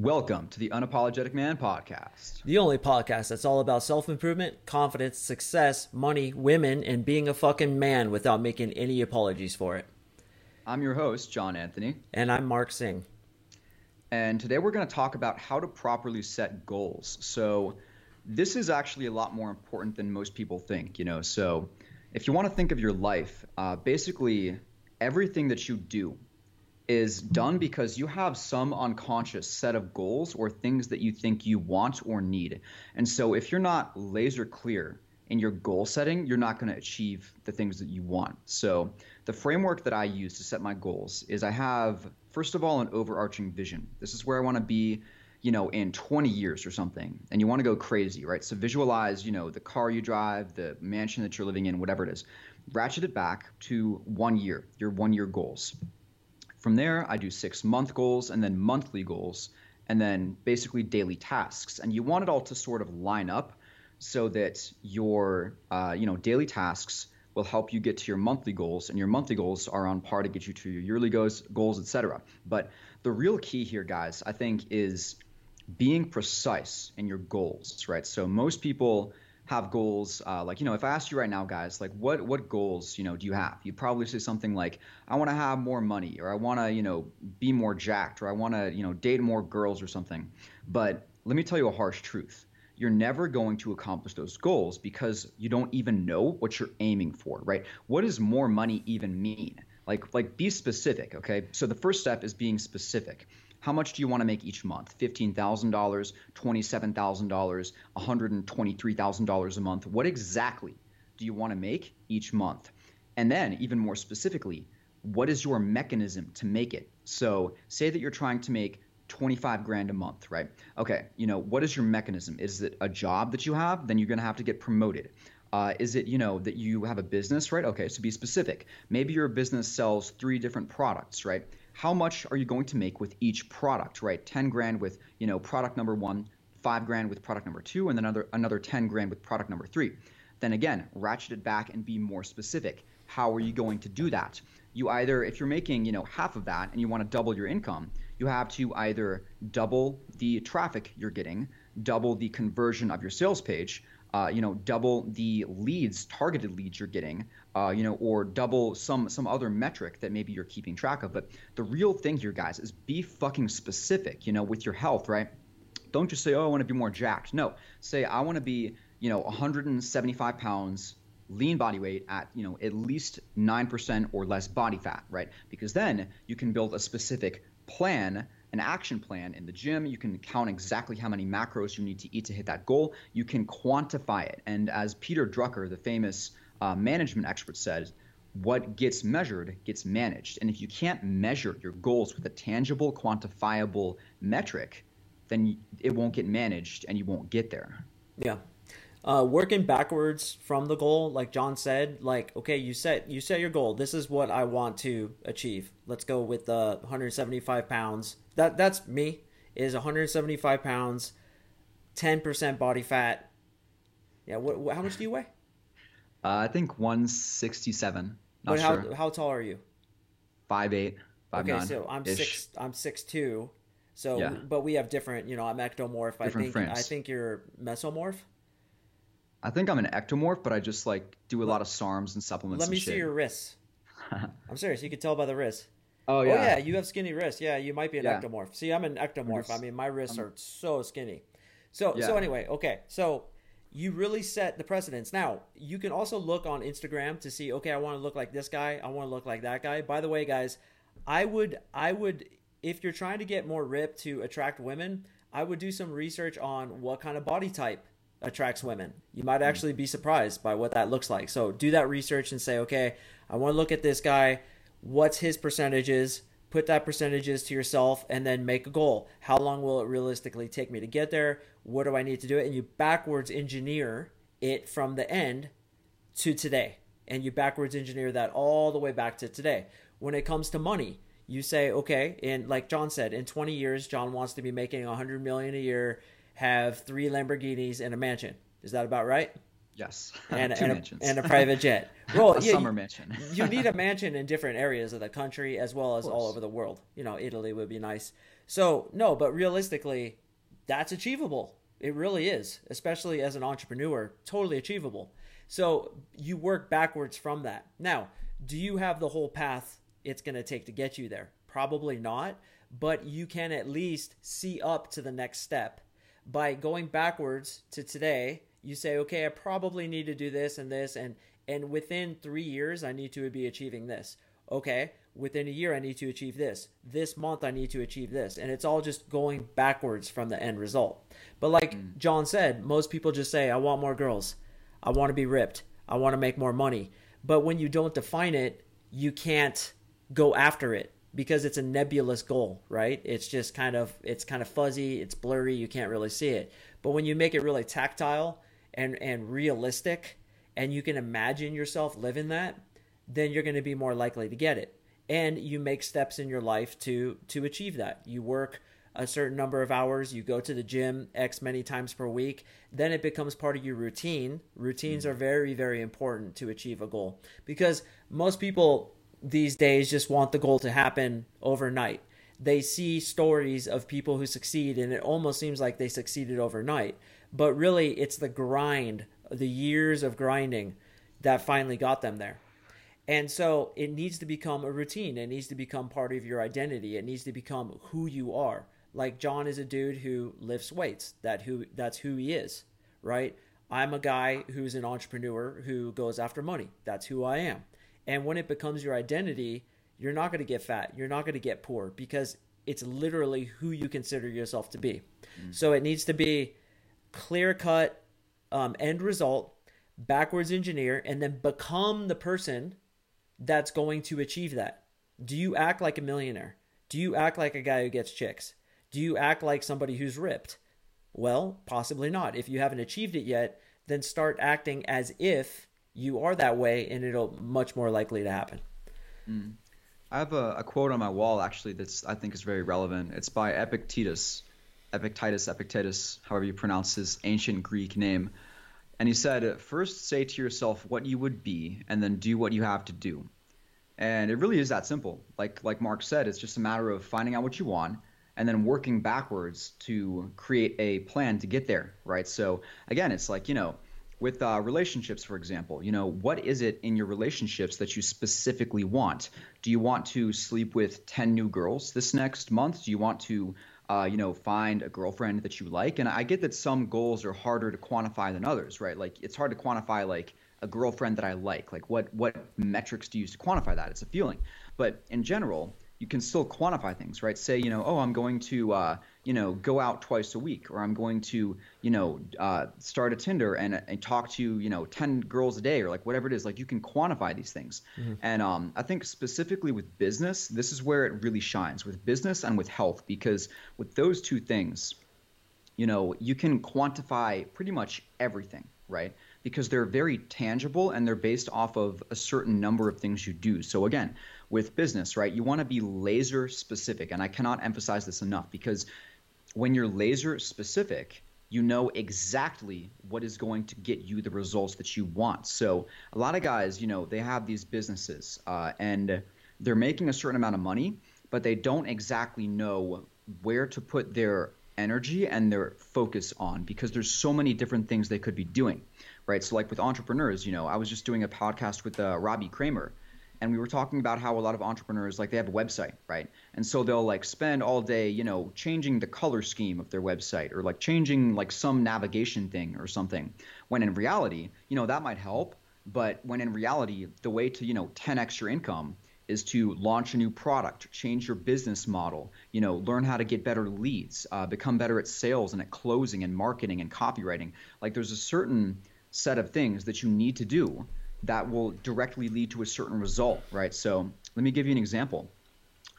Welcome to the Unapologetic Man podcast. The only podcast that's all about self improvement, confidence, success, money, women, and being a fucking man without making any apologies for it. I'm your host, John Anthony. And I'm Mark Sing. And today we're going to talk about how to properly set goals. So, this is actually a lot more important than most people think, you know. So, if you want to think of your life, uh, basically everything that you do is done because you have some unconscious set of goals or things that you think you want or need. And so if you're not laser clear in your goal setting, you're not going to achieve the things that you want. So the framework that I use to set my goals is I have first of all an overarching vision. This is where I want to be you know, in 20 years or something, and you want to go crazy, right? So visualize, you know, the car you drive, the mansion that you're living in, whatever it is. Ratchet it back to one year, your one year goals. From there, I do six month goals and then monthly goals, and then basically daily tasks. And you want it all to sort of line up so that your, uh, you know, daily tasks will help you get to your monthly goals, and your monthly goals are on par to get you to your yearly goals, goals, etc. But the real key here, guys, I think, is being precise in your goals, right? So most people have goals uh, like you know if i asked you right now guys like what what goals you know do you have? You'd probably say something like i want to have more money or i want to you know be more jacked or i want to you know date more girls or something. But let me tell you a harsh truth. You're never going to accomplish those goals because you don't even know what you're aiming for right? What does more money even mean? Like like be specific okay? So the first step is being specific how much do you want to make each month? $15,000, $27,000, $123,000 a month? What exactly do you want to make each month? And then, even more specifically, what is your mechanism to make it? So, say that you're trying to make 25 grand a month, right? Okay, you know, what is your mechanism? Is it a job that you have? Then you're going to have to get promoted. Uh, is it, you know, that you have a business, right? Okay, so be specific. Maybe your business sells three different products, right? How much are you going to make with each product, right? 10 grand with, you know, product number one, five grand with product number two, and then another, another 10 grand with product number three. Then again, ratchet it back and be more specific. How are you going to do that? You either, if you're making, you know, half of that and you want to double your income, you have to either double the traffic you're getting, double the conversion of your sales page, uh, you know, double the leads, targeted leads you're getting, uh, you know, or double some some other metric that maybe you're keeping track of. But the real thing here, guys, is be fucking specific. You know, with your health, right? Don't just say, "Oh, I want to be more jacked." No, say, "I want to be, you know, 175 pounds." lean body weight at you know at least 9% or less body fat right because then you can build a specific plan an action plan in the gym. You can count exactly how many macros you need to eat to hit that goal. You can quantify it. And as Peter Drucker, the famous uh, management expert says, what gets measured gets managed. And if you can't measure your goals with a tangible, quantifiable metric, then it won't get managed and you won't get there. Yeah. Uh, working backwards from the goal, like John said, like okay, you set you set your goal. This is what I want to achieve. Let's go with the 175 pounds. That that's me. Is 175 pounds, 10% body fat. Yeah. What? How much do you weigh? Uh, I think 167. Not but how sure. how tall are you? Five eight. Five okay, nine so I'm ish. six. I'm six two. So, Yeah. but we have different. You know, I'm ectomorph. I think frames. I think you're mesomorph. I think I'm an ectomorph, but I just like do a lot of SARMs and supplements. Let me see your wrists. I'm serious. You can tell by the wrists. Oh yeah. Oh yeah. yeah, you have skinny wrists. Yeah, you might be an Yeah. ectomorph. See, I'm an ectomorph. just- I mean, my wrists are so skinny. So so anyway, okay. So you really set the precedence. Now you can also look on Instagram to see. Okay, I want to look like this guy. I want to look like that guy. By the way, guys, I would I would if you're trying to get more ripped to attract women, I would do some research on what kind of body type attracts women. You might actually be surprised by what that looks like. So do that research and say, okay, I want to look at this guy. What's his percentages? Put that percentages to yourself and then make a goal. How long will it realistically take me to get there? What do I need to do it? And you backwards engineer it from the end to today. And you backwards engineer that all the way back to today. When it comes to money, you say, okay, and like John said, in 20 years, John wants to be making 100 million a year, have three Lamborghinis and a mansion. Is that about right? Yes, and Two and a, and a private jet. Well, a yeah, summer mansion. you need a mansion in different areas of the country as well as all over the world. You know, Italy would be nice. So, no, but realistically, that's achievable. It really is, especially as an entrepreneur, totally achievable. So, you work backwards from that. Now, do you have the whole path it's going to take to get you there? Probably not, but you can at least see up to the next step by going backwards to today you say okay i probably need to do this and this and and within three years i need to be achieving this. Okay within a year i need to achieve this. This month i need to achieve this. And it's all just going backwards from the end result. But like mm. john said most people just say i want more girls. I want to be ripped. I want to make more money. But when you don't define it you can't go after it because it's a nebulous goal, right? It's just kind of it's kind of fuzzy, it's blurry, you can't really see it. But when you make it really tactile and and realistic and you can imagine yourself living that, then you're going to be more likely to get it. And you make steps in your life to to achieve that. You work a certain number of hours, you go to the gym X many times per week, then it becomes part of your routine. Routines mm-hmm. are very, very important to achieve a goal because most people these days just want the goal to happen overnight. They see stories of people who succeed and it almost seems like they succeeded overnight. But really, it's the grind, the years of grinding that finally got them there. And so it needs to become a routine. It needs to become part of your identity. It needs to become who you are. Like John is a dude who lifts weights. That who that's who he is, right? I'm a guy who's an entrepreneur who goes after money. That's who I am. And when it becomes your identity, you're not going to get fat. You're not going to get poor because it's literally who you consider yourself to be. So it needs to be clear cut um, end result, backwards engineer, and then become the person that's going to achieve that. Do you act like a millionaire? Do you act like a guy who gets chicks? Do you act like somebody who's ripped? Well, possibly not. If you haven't achieved it yet, then start acting as if you are that way, and it'll much more likely to happen. Mm. I have a, a quote on my wall actually that's I think is very relevant. It's by Epictetus, Epictetus, Epictetus, however you pronounce his ancient Greek name. And he said, First say to yourself what you would be, and then do what you have to do. And it really is that simple. Like like Mark said, it's just a matter of finding out what you want and then working backwards to create a plan to get there, right? So again, it's like, you know, with uh, relationships, for example, you know, what is it in your relationships that you specifically want? Do you want to sleep with 10 new girls this next month? Do you want to, uh, you know, find a girlfriend that you like? And I get that some goals are harder to quantify than others, right? Like it's hard to quantify like a girlfriend that I like. Like what what metrics do you use to quantify that? It's a feeling. But in general, you can still quantify things, right? Say, you know, oh, I'm going to, uh, you know, go out twice a week, or I'm going to, you know, uh, start a Tinder and, and talk to, you know, 10 girls a day, or like whatever it is. Like you can quantify these things. And um, I think specifically with business, this is where it really shines with business and with health, because with those two things, you know, you can quantify pretty much everything, right? Because they're very tangible and they're based off of a certain number of things you do. So again, with business, right, you want to be laser specific. And I cannot emphasize this enough because when you're laser specific, you know exactly what is going to get you the results that you want. So a lot of guys, you know, they have these businesses uh, and they're making a certain amount of money, but they don't exactly know where to put their energy and their focus on because there's so many different things they could be doing, right? So like with entrepreneurs, you know, I was just doing a podcast with uh, Robbie Kramer and we were talking about how a lot of entrepreneurs like they have a website right? And so they'll like spend all day you know changing the color scheme of their website or like changing like some navigation thing or something. When in reality you know that might help but when in reality the way to you know 10x your income is to launch a new product change your business model you know learn how to get better leads uh, become better at sales and at closing and marketing and copywriting. Like there's a certain set of things that you need to do that will directly lead to a certain result, right? So let me give you an example.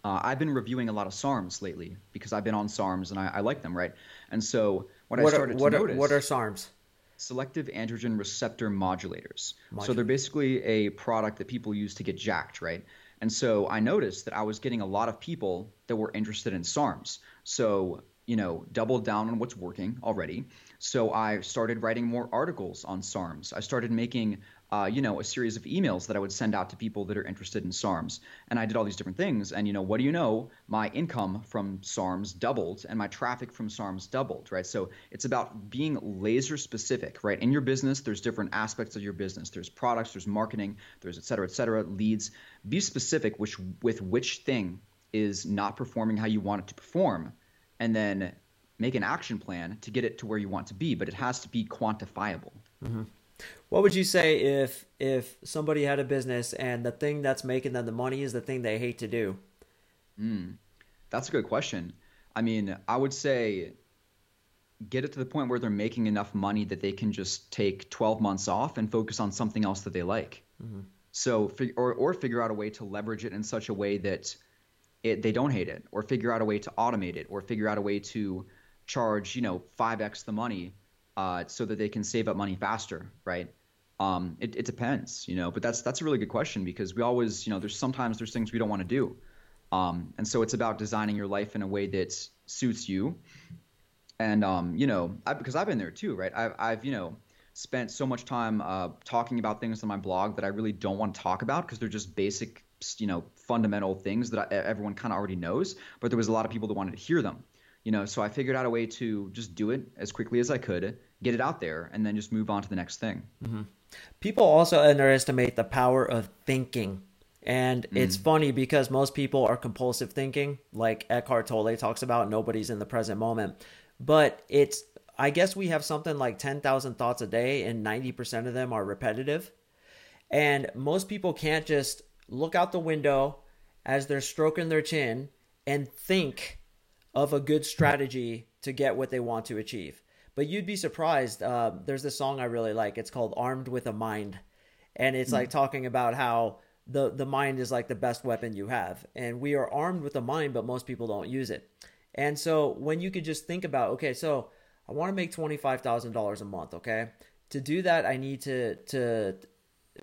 Uh, I've been reviewing a lot of SARMs lately because I've been on SARMs and I, I like them, right? And so what, I What are, started what to are, notice what are SARMs? selective androgen receptor modulators. So they're basically a product that people use to get jacked, right? And so I noticed that I was getting a lot of people that were interested in SARMs. So you know, doubled down on what's working already. So I started writing more articles on SARMs. I started making, uh, you know, a series of emails that I would send out to people that are interested in SARMs. And I did all these different things. And, you know, what do you know? My income from SARMs doubled and my traffic from SARMs doubled, right? So it's about being laser specific, right? In your business, there's different aspects of your business. There's products, there's marketing, there's et cetera, et cetera, leads. Be specific which, with which thing is not performing how you want it to perform and then make an action plan to get it to where you want to be but it has to be quantifiable mm-hmm. what would you say if if somebody had a business and the thing that's making them the money is the thing they hate to do mm, that's a good question i mean i would say get it to the point where they're making enough money that they can just take 12 months off and focus on something else that they like mm-hmm. so or, or figure out a way to leverage it in such a way that it, they don't hate it, or figure out a way to automate it, or figure out a way to charge you know 5x the money uh, so that they can save up money faster, right? Um, it, it depends, you know, but that's that's a really good question because we always, you know, there's sometimes there's things we don't want to do, um, and so it's about designing your life in a way that suits you, and um, you know, I, because I've been there too, right? I've, I've you know spent so much time uh, talking about things on my blog that I really don't want to talk about because they're just basic you know fundamental things that I, everyone kind of already knows but there was a lot of people that wanted to hear them you know so i figured out a way to just do it as quickly as i could get it out there and then just move on to the next thing mm-hmm. people also underestimate the power of thinking and mm. it's funny because most people are compulsive thinking like eckhart tolle talks about nobody's in the present moment but it's i guess we have something like 10000 thoughts a day and 90% of them are repetitive and most people can't just look out the window as they're stroking their chin and think of a good strategy to get what they want to achieve. But you'd be surprised. Uh, there's this song I really like. It's called "Armed with a Mind," and it's mm like talking about how the the mind is like the best weapon you have, and we are armed with a mind, but most people don't use it. And so when you could just think about, okay, so I want to make twenty five thousand dollars a month. Okay, to do that, I need to to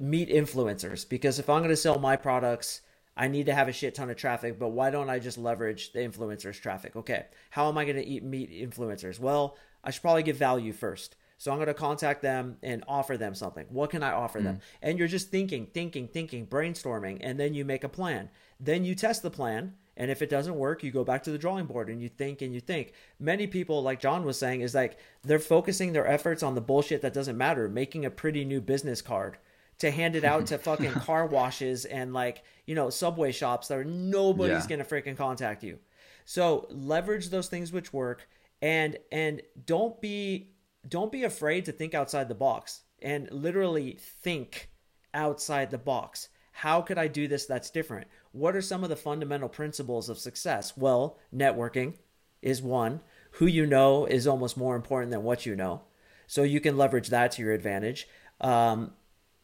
meet influencers because if I'm going to sell my products, I need to have a shit ton of traffic, but why don't I just leverage the influencers' traffic? Okay, how am I going to eat, meet influencers? Well, I should probably give value first. So I'm going to contact them and offer them something. What can I offer mm. them? And you're just thinking, thinking, thinking, brainstorming, and then you make a plan. Then you test the plan, and if it doesn't work, you go back to the drawing board and you think and you think. Many people, like John was saying, is like they're focusing their efforts on the bullshit that doesn't matter, making a pretty new business card to hand it out to fucking car washes and like you know subway shops that are nobody's yeah. gonna freaking contact you. So leverage those things which work and and don't be don't be afraid to think outside the box and literally think outside the box. How could i do this that's different? What are some of the fundamental principles of success? Well networking is one. Who you know is almost more important than what you know. So you can leverage that to your advantage. Um,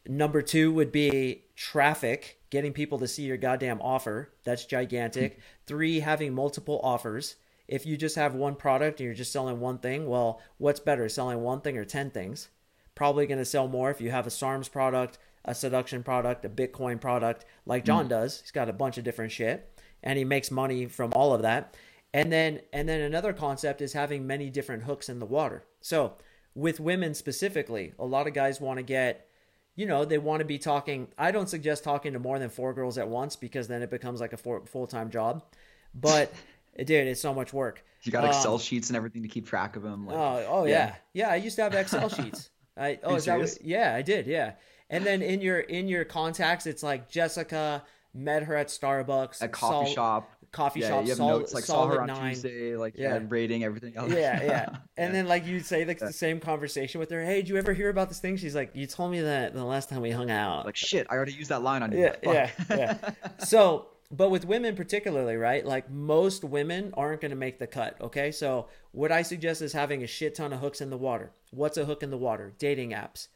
Number two would be traffic, getting people to see your goddamn offer. That's gigantic. Three, having multiple offers. If you just have one product and you're just selling one thing, well, what's better, selling one thing or 10 things? Probably going to sell more if you have a SARMs product, a seduction product, a Bitcoin product, like John mm. does. He's got a bunch of different shit and he makes money from all of that. And then and then another concept is having many different hooks in the water. So, with women specifically, a lot of guys want to get you know, they want to be talking. I don't suggest talking to more than four girls at once because then it becomes like a full time job. But it did. It's so much work. You got Excel um, sheets and everything to keep track of them. Like, oh, oh yeah. yeah, yeah. I used to have Excel sheets. I oh, is that what, yeah, I did. Yeah, and then in your in your contacts, it's like Jessica met her at Starbucks, a coffee shop coffee yeah, shop. You have notes like saw her on nine. Tuesday, like yeah, rating everything else. Yeah, yeah. And yeah. then like you say like the same conversation with her. Hey, did you ever hear about this thing? She's like, you told me that the last time we hung out. Like shit, I already used that line on you. Yeah, yeah, yeah. So, but with women particularly, right? Like most women aren't going to make the cut. Okay, so what I suggest is having a shit ton of hooks in the water. What's a hook in the water? Dating apps,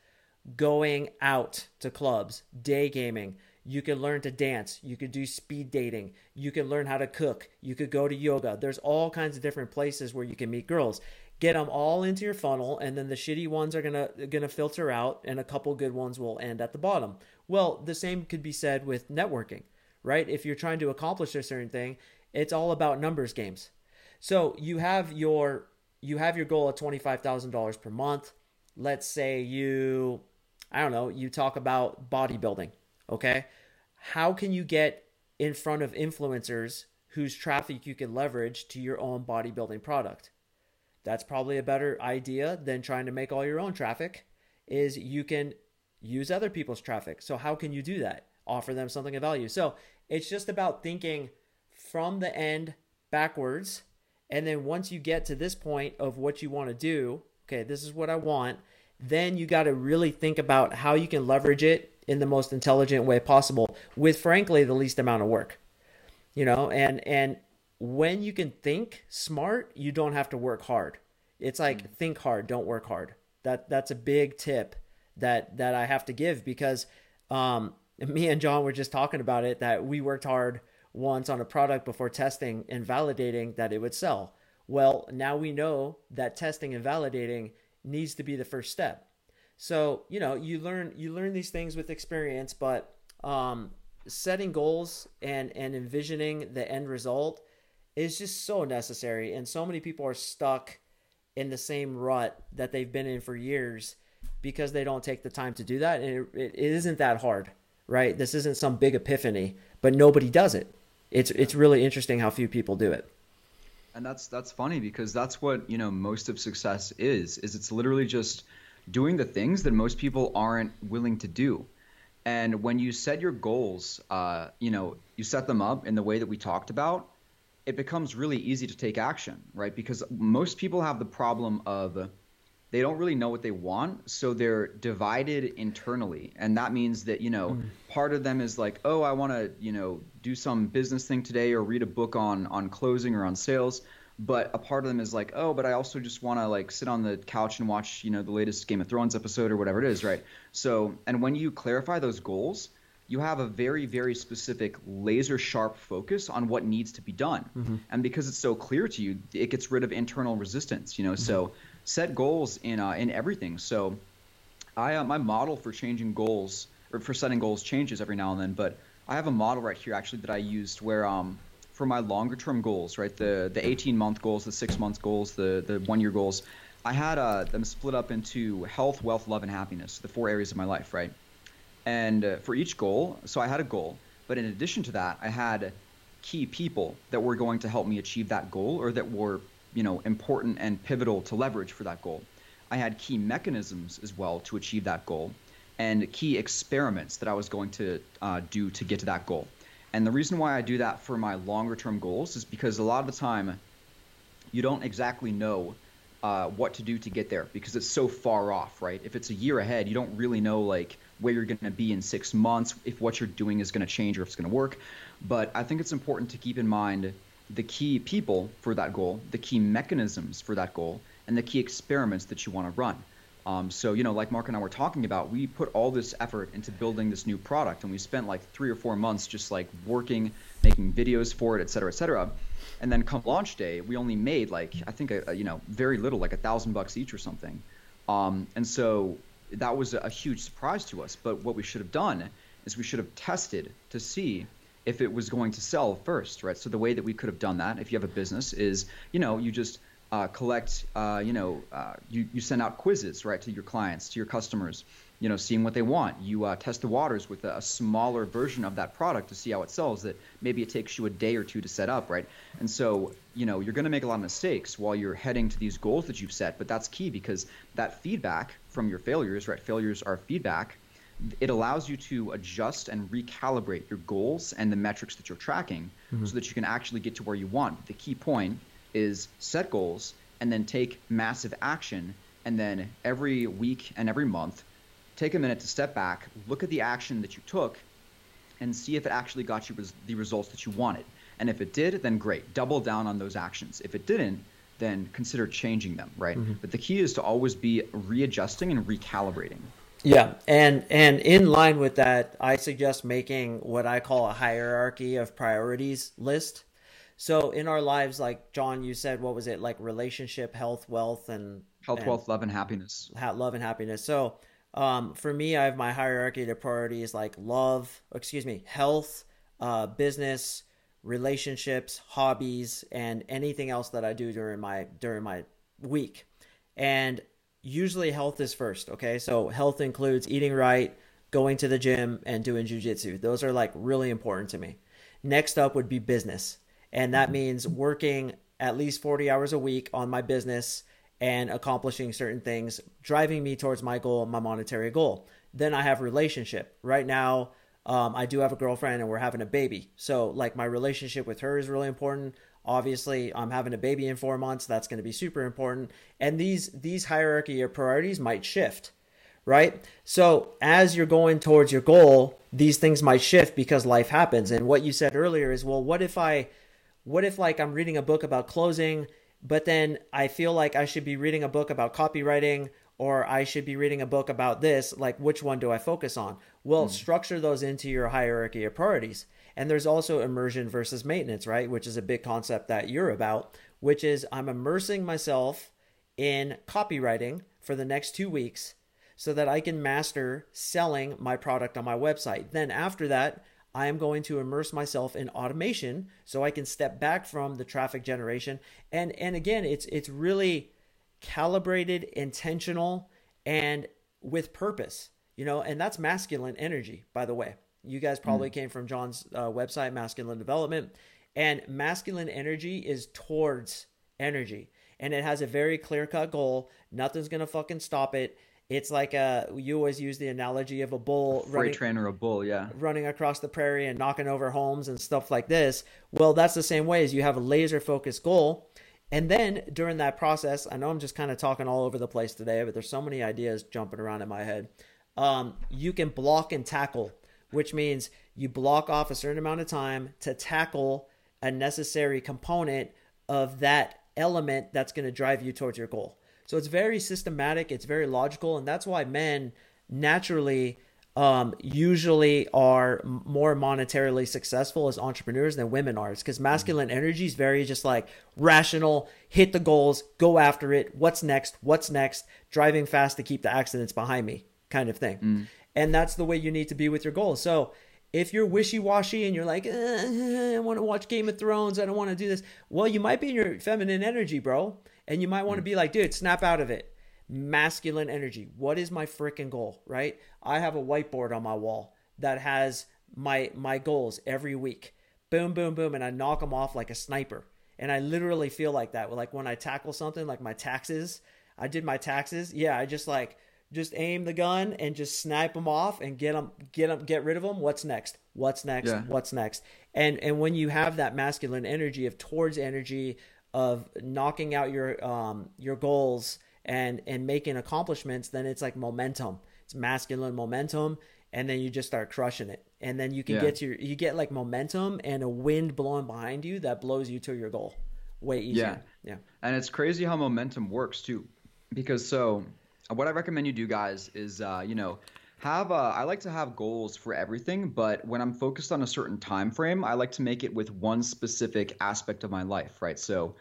going out to clubs, day gaming you can learn to dance. You could do speed dating. You can learn how to cook. You could go to yoga. There's all kinds of different places where you can meet girls. Get them all into your funnel, and then the shitty ones are gonna gonna filter out, and a couple good ones will end at the bottom. Well, the same could be said with networking, right? If you're trying to accomplish a certain thing, it's all about numbers games. So you have your you have your goal at twenty five thousand dollars per month. Let's say you, I don't know, you talk about bodybuilding. Okay, how can you get in front of influencers whose traffic you can leverage to your own bodybuilding product? That's probably a better idea than trying to make all your own traffic. Is you can use other people's traffic. So how can you do that? Offer them something of value. So it's just about thinking from the end backwards. And then once you get to this point of what you want to do, okay, this is what I want, then you got to really think about how you can leverage it in the most intelligent way possible with frankly the least amount of work. You know, and and when you can think smart, you don't have to work hard. It's like mm. think hard, don't work hard. That that's a big tip that that I have to give because um, me and John were just talking about it that we worked hard once on a product before testing and validating that it would sell. Well, now we know that testing and validating needs to be the first step. So, you know, you learn you learn these things with experience, but um, setting goals and and envisioning the end result is just so necessary and so many people are stuck in the same rut that they've been in for years because they don't take the time to do that and it, it isn't that hard right this isn't some big epiphany but nobody does it it's it's really interesting how few people do it. And that's that's funny because that's what you know most of success is is it's literally just doing the things that most people aren't willing to do. And when you set your goals, uh, you know, you set them up in the way that we talked about, it becomes really easy to take action, right? Because most people have the problem of they don't really know what they want so they're divided internally and that means that you know mm. part of them is like oh i want to you know do some business thing today or read a book on on closing or on sales but a part of them is like oh but i also just want to like sit on the couch and watch you know the latest game of thrones episode or whatever it is right so and when you clarify those goals you have a very very specific laser sharp focus on what needs to be done mm-hmm. and because it's so clear to you it gets rid of internal resistance you know mm-hmm. so set goals in uh, in everything. So, I uh, my model for changing goals or for setting goals changes every now and then, but I have a model right here actually that I used where um for my longer term goals, right the the 18 month goals, the six month goals, the the one year goals, I had uh, them split up into health, wealth, love, and happiness, the four areas of my life, right? And uh, for each goal, so I had a goal, but in addition to that, I had key people that were going to help me achieve that goal or that were you know important and pivotal to leverage for that goal. I had key mechanisms as well to achieve that goal, and key experiments that I was going to uh, do to get to that goal. And the reason why I do that for my longer term goals is because a lot of the time you don't exactly know uh, what to do to get there because it's so far off, right? If it's a year ahead, you don't really know like where you're going to be in six months, if what you're doing is going to change or if it's going to work. But I think it's important to keep in mind the key people for that goal, the key mechanisms for that goal, and the key experiments that you want to run. Um, so, you know, like Mark and I were talking about, we put all this effort into building this new product, and we spent like three or four months just like working, making videos for it, et cetera, et cetera. And then come launch day, we only made like I think a, a you know very little, like a thousand bucks each or something. Um, and so that was a huge surprise to us. But what we should have done is we should have tested to see if it was going to sell first, right? So the way that we could have done that, if you have a business, is you know you just uh, collect, uh, you know, uh, you you send out quizzes, right, to your clients, to your customers, you know, seeing what they want. You uh, test the waters with a, a, smaller version of that product to see how it sells. That maybe it takes you a day or two to set up, right? And so you know you're going to make a lot of mistakes while you're heading to these goals that you've set, but that's key because that feedback from your failures, right? Failures are feedback it allows you to adjust and recalibrate your goals and the metrics that you're tracking mm-hmm. so that you can actually get to where you want. The key point is set goals and then take massive action. And then every week and every month, take a minute to step back, look at the action that you took, and see if it actually got you res- the results that you wanted. And if it did, then great, double down on those actions. If it didn't, then consider changing them, right? Mm-hmm. But the key is to always be readjusting and recalibrating. Yeah, and and in line with that, I suggest making what I call a hierarchy of priorities list. So in our lives, like John, you said, what was it like? Relationship, health, wealth, and health, and wealth, love, and happiness. love and happiness. So um, for me, I have my hierarchy of priorities like love, excuse me, health, uh, business, relationships, hobbies, and anything else that I do during my during my week. And usually health is first, okay? So health includes eating right, going to the gym, and doing jujitsu. Those are like really important to me. Next up would be business. And that means working at least 40 hours a week on my business and accomplishing certain things, driving me towards my goal, my monetary goal. Then I have relationship. Right now, um, I do have a girlfriend and we're having a baby. So, like, my relationship with her is really important. Obviously, I'm having a baby in four months. That's going to be super important. And these these hierarchy of priorities might shift, right? So, as you're going towards your goal, these things might shift because life happens. And what you said earlier is, well, what if I, what if like I'm reading a book about closing, but then I feel like I should be reading a book about copywriting or I should be reading a book about this, like which one do I focus on? Well, mm. structure those into your hierarchy of priorities. And there's also immersion versus maintenance, right? Which is a big concept that you're about, which is I'm immersing myself in copywriting for the next two weeks so that I can master selling my product on my website. Then after that, I am going to immerse myself in automation so I can step back from the traffic generation. And and again, it's it's really calibrated, intentional, and with purpose. You know, and that's masculine energy, by the way. You guys probably mm. came from John's uh, website, Masculine Development, and masculine energy is towards energy, and it has a very clear cut goal. Nothing's gonna fucking stop it. It's like a you always use the analogy of a bull, a running, train or a bull, yeah, running across the prairie and knocking over homes and stuff like this. Well, that's the same way as you have a laser focused goal and then during that process, I know I'm just kind of talking all over the place today, but there's so many ideas jumping around in my head. Um, you can block and tackle, which means you block off a certain amount of time to tackle a necessary component of that element that's going to drive you towards your goal. So it's very systematic, it's very logical, and that's why men naturally um, usually are more monetarily successful as entrepreneurs than women are. It's because masculine energy is very just like rational, hit the goals, go after it. What's next? What's next? Driving fast to keep the accidents behind me, kind of thing. Mm. And that's the way you need to be with your goals. So if you're wishy-washy and you're like, eh, I want to watch Game of Thrones, I don't want to do this. Well, you might be in your feminine energy, bro, and you might want to mm. be like, dude, snap out of it masculine energy. What is my freaking goal, right? I have a whiteboard on my wall that has my my goals every week. Boom, boom, boom, and I knock them off like a sniper. And I literally feel like that. Like when I tackle something, like my taxes, I did my taxes. Yeah, I just like just aim the gun and just snipe them off and get them, get them, get rid of them. What's next? What's next? Yeah. What's next? And and when you have that masculine energy of towards energy of knocking out your um your goals and and making accomplishments, then it's like momentum. It's masculine momentum, and then you just start crushing it. And then you can yeah. get your you get like momentum and a wind blowing behind you that blows you to your goal. Way easier. Yeah. Yeah. And it's crazy how momentum works too. Because so what I recommend you do guys is uh, you know, have uh, I like to have goals for everything, but when I'm focused on a certain time frame, I like to make it with one specific aspect of my life, right? So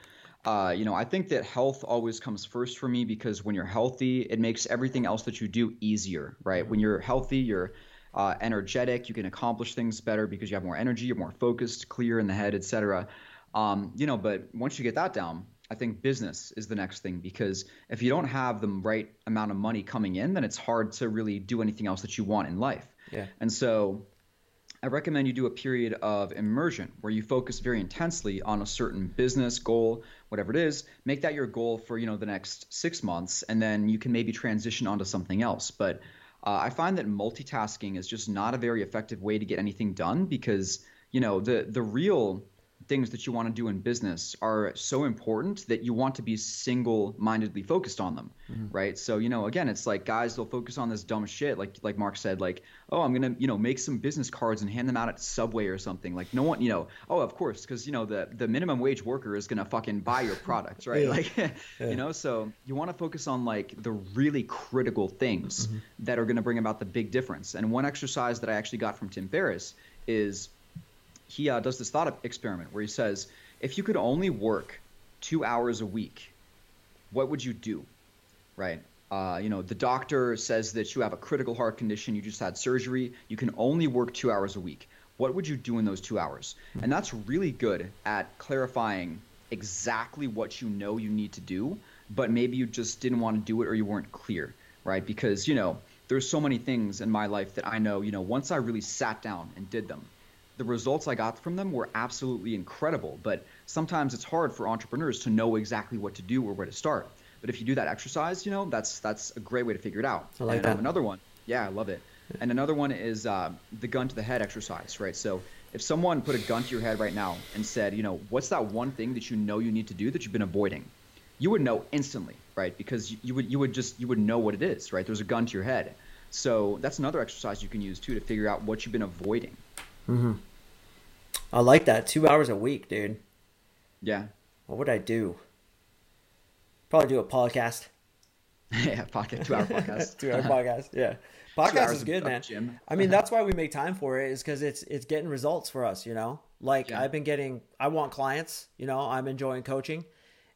uh, you know, I think that health always comes first for me because when you're healthy, it makes everything else that you do easier, right? When you're healthy, you're uh, energetic, you can accomplish things better because you have more energy, you're more focused, clear in the head, etc. Um, you know, but once you get that down, I think business is the next thing because if you don't have the right amount of money coming in, then it's hard to really do anything else that you want in life. Yeah. And so I recommend you do a period of immersion where you focus very intensely on a certain business goal, whatever it is. Make that your goal for you know the next six months, and then you can maybe transition onto something else. But uh, I find that multitasking is just not a very effective way to get anything done because you know the the real things that you want to do in business are so important that you want to be single-mindedly focused on them mm-hmm. right so you know again it's like guys they'll focus on this dumb shit like like mark said like oh i'm gonna you know make some business cards and hand them out at subway or something like no one you know oh of course because you know the the minimum wage worker is gonna fucking buy your products right yeah. like yeah. you know so you want to focus on like the really critical things mm-hmm. that are gonna bring about the big difference and one exercise that i actually got from tim ferriss is he uh, does this thought experiment where he says, if you could only work two hours a week, what would you do? Right? Uh, you know, the doctor says that you have a critical heart condition, you just had surgery, you can only work two hours a week. what would you do in those two hours? And that's really good at clarifying exactly what you know you need to do, but maybe you just didn't want to do it or you weren't clear, right? Because, you know, there's so many things in my life that I know, you know, once I really sat down and did them, the results I got from them were absolutely incredible. But sometimes it's hard for entrepreneurs to know exactly what to do or where to start. But if you do that exercise, you know, that's that's a great way to figure it out. I like and that. Another one. Yeah, I love it. And another one is uh, the gun to the head exercise, right? So if someone put a gun to your head right now and said, you know, what's that one thing that you know you need to do that you've been avoiding? You would know instantly, right? Because you would you would just you would know what it is, right? There's a gun to your head. So that's another exercise you can use too to figure out what you've been avoiding. Mm-hmm. I like that. Two hours a week, dude. Yeah. What would I do? Probably do a podcast. yeah, podcast, two hour podcast. two hour podcast. Yeah. Podcast is good, man. gym. I mean, that's why we make time for it, is because it's it's getting results for us. You know, like Yeah. I've been getting, I want clients. You know, I'm enjoying coaching,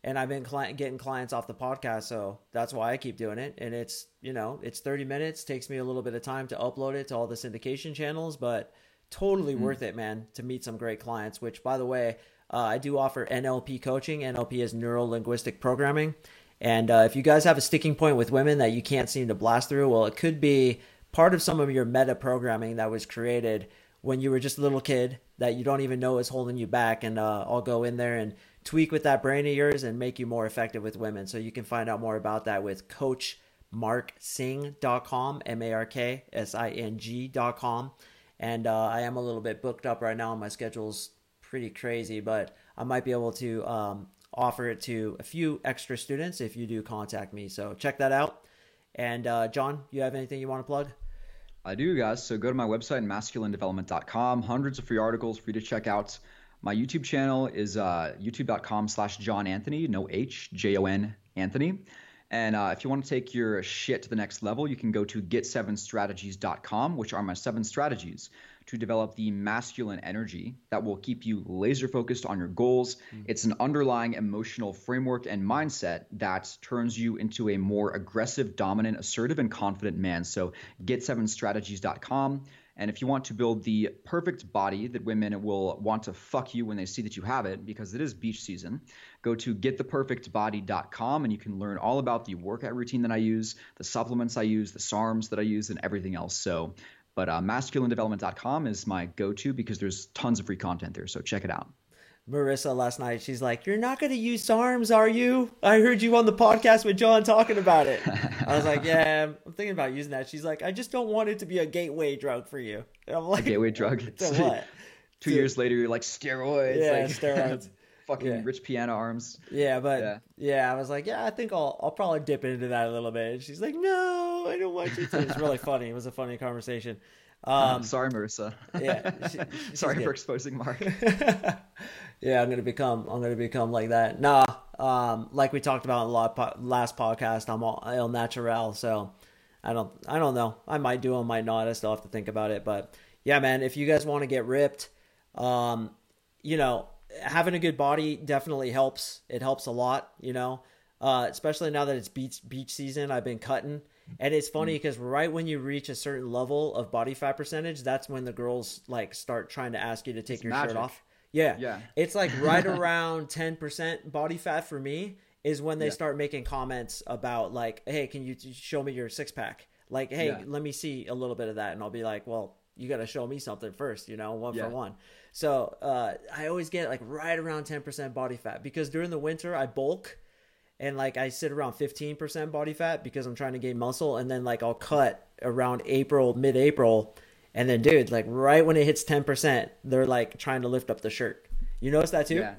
and I've been cli- getting clients off the podcast, so that's why I keep doing it. And it's you know, it's 30 minutes. Takes me a little bit of time to upload it to all the syndication channels, but totally Hmm. worth it, man, to meet some great clients. Which, by the way, uh, I do offer NLP coaching. NLP is neuro linguistic programming. And uh, if you guys have a sticking point with women that you can't seem to blast through, well, it could be part of some of your meta programming that was created when you were just a little kid that you don't even know is holding you back. And uh, I'll go in there and tweak with that brain of yours and make you more effective with women. So you can find out more about that with coachmarksing.com, M A R K S I N G.com. And uh, I am a little bit booked up right now. My schedule's pretty crazy, but I might be able to um, offer it to a few extra students if you do contact me. So check that out. And uh, John, you have anything you want to plug? I do, guys. So go to my website, masculinedevelopment.com. Hundreds of free articles for you to check out. My YouTube channel is uh, youtube.com slash John Anthony, no H, J O N Anthony. And uh, if you want to take your shit to the next level, you can go to get7strategies.com, which are my seven strategies to develop the masculine energy that will keep you laser focused on your goals. It's an underlying emotional framework and mindset that turns you into a more aggressive, dominant, assertive, and confident man. So, get7strategies.com. And if you want to build the perfect body that women will want to fuck you when they see that you have it, because it is beach season, go to gettheperfectbody.com and you can learn all about the workout routine that I use, the supplements I use, the SARMs that I use, and everything else. So, but uh, masculinedevelopment.com is my go to because there's tons of free content there. So check it out. Marissa last night, she's like, You're not going to use SARMs, are you? I heard you on the podcast with John talking about it. I was like, Yeah, I'm thinking about using that. She's like, I just don't want it to be a gateway drug for you. And I'm like, Gateway drug. To what? Two years later, you're like steroids. Yeah, like, steroids. fucking Yeah. Rich Piana arms. Yeah, but Yeah. yeah. I was like, yeah, I think I'll I'll probably dip into that a little bit. And she's like, no, I don't want you to. It's really funny. It was a funny conversation. Um, Sorry, Marissa. yeah, she- Sorry for exposing Mark. Yeah, I'm gonna become I'm gonna become like that. Nah, um, like we talked about in the last podcast, I'm all el natural, so I don't I don't know. I might do, I might not. I still have to think about it, but yeah, man, if you guys want to get ripped, um, you know, having a good body definitely helps. It helps a lot, you know, uh, especially now that it's beach beach season. I've been cutting. And it's funny because right when you reach a certain level of body fat percentage, that's when the girls like start trying to ask you to take It's your magic. shirt off. Yeah. Yeah. It's like right around 10% body fat for me is when they Yeah. start making comments about like, "Hey, can you show me your six pack?" Like, "Hey, Yeah. let me see a little bit of that." And I'll be like, "Well, you got to show me something first, you know, one Yeah. for one." So, uh, I always get like right around 10% body fat because during the winter I bulk and like I sit around 15% body fat because I'm trying to gain muscle and then like I'll cut around April, mid-April and then dude, like right when it hits 10%, they're like trying to lift up the shirt. You notice that too? Yeah.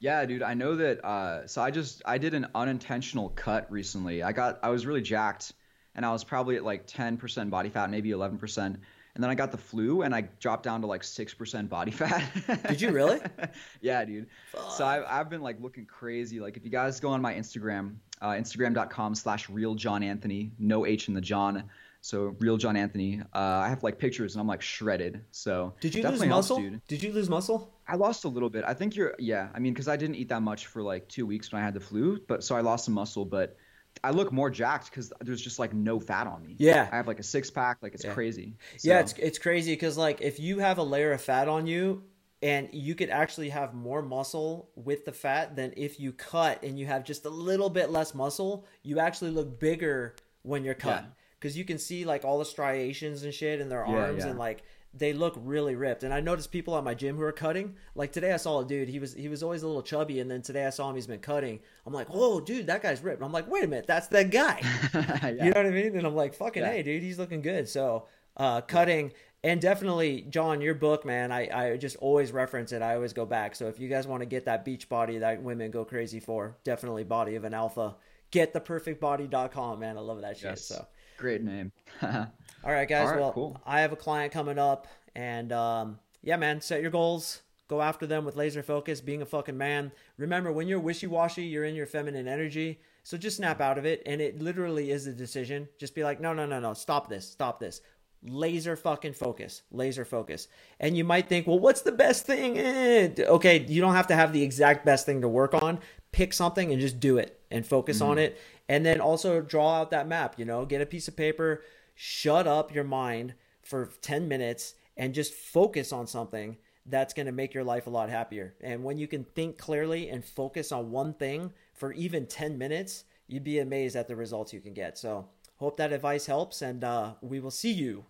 Yeah, dude. I know that. Uh, so I just I did an unintentional cut recently. I got I was really jacked, and I was probably at like 10% body fat, maybe 11%, and then I got the flu, and I dropped down to like 6% body fat. Did you really? yeah, dude. So I've I've been like looking crazy. Like if you guys go on my Instagram, uh, Instagram.com/slash Real John Anthony, no H in the John. So Real John Anthony. Uh, I have like pictures, and I'm like shredded. So Did you lose helps, muscle? dude. Did you lose muscle? I lost a little bit. I think you're, yeah. I mean, because I didn't eat that much for like two weeks when I had the flu, but so I lost some muscle. But I look more jacked because there's just like no fat on me. Yeah. I have like a six pack. Like it's Yeah. crazy. Yeah, it's it's crazy because like if you have a layer of fat on you, and you could actually have more muscle with the fat than if you cut and you have just a little bit less muscle. You actually look bigger when you're cut Yeah. Because you can see like all the striations and shit in their Yeah, arms yeah. and like they look really ripped. And I noticed people at my gym who are cutting. Like today, I saw a dude. He was he was always a little chubby, and then today I saw him. He's been cutting. I'm like, whoa, dude, that guy's ripped. I'm like, wait a minute, that's that guy. yeah. You know what I mean? And I'm like, fucking Yeah. hey, dude, he's looking good. So, uh, cutting and definitely, John, your book, man, I, I just always reference it. I always go back. So if you guys want to get that beach body that women go crazy for, definitely Body of an Alpha. Get theperfectbody.com, man. I love that shit. Yes. So, Great name. all right, guys. All right, well, cool. I have a client coming up, and um, yeah, man, set your goals. Go after them with laser focus, being a fucking man. Remember, when you're wishy washy, you're in your feminine energy. So just snap out of it. And it literally is a decision. Just be like, no, no, no, no. Stop this. Stop this. Laser fucking focus. Laser focus. And you might think, well, what's the best thing? Eh, Okay, you don't have to have the exact best thing to work on. Pick something and just do it and focus on it. And then also draw out that map, you know, get a piece of paper, shut up your mind for 10 minutes and just focus on something that's going to make your life a lot happier. And when you can think clearly and focus on one thing for even 10 minutes, you'd be amazed at the results you can get. So, hope that advice helps, and uh, we will see you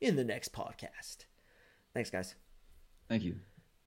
in the next podcast. Thanks, guys. Thank you.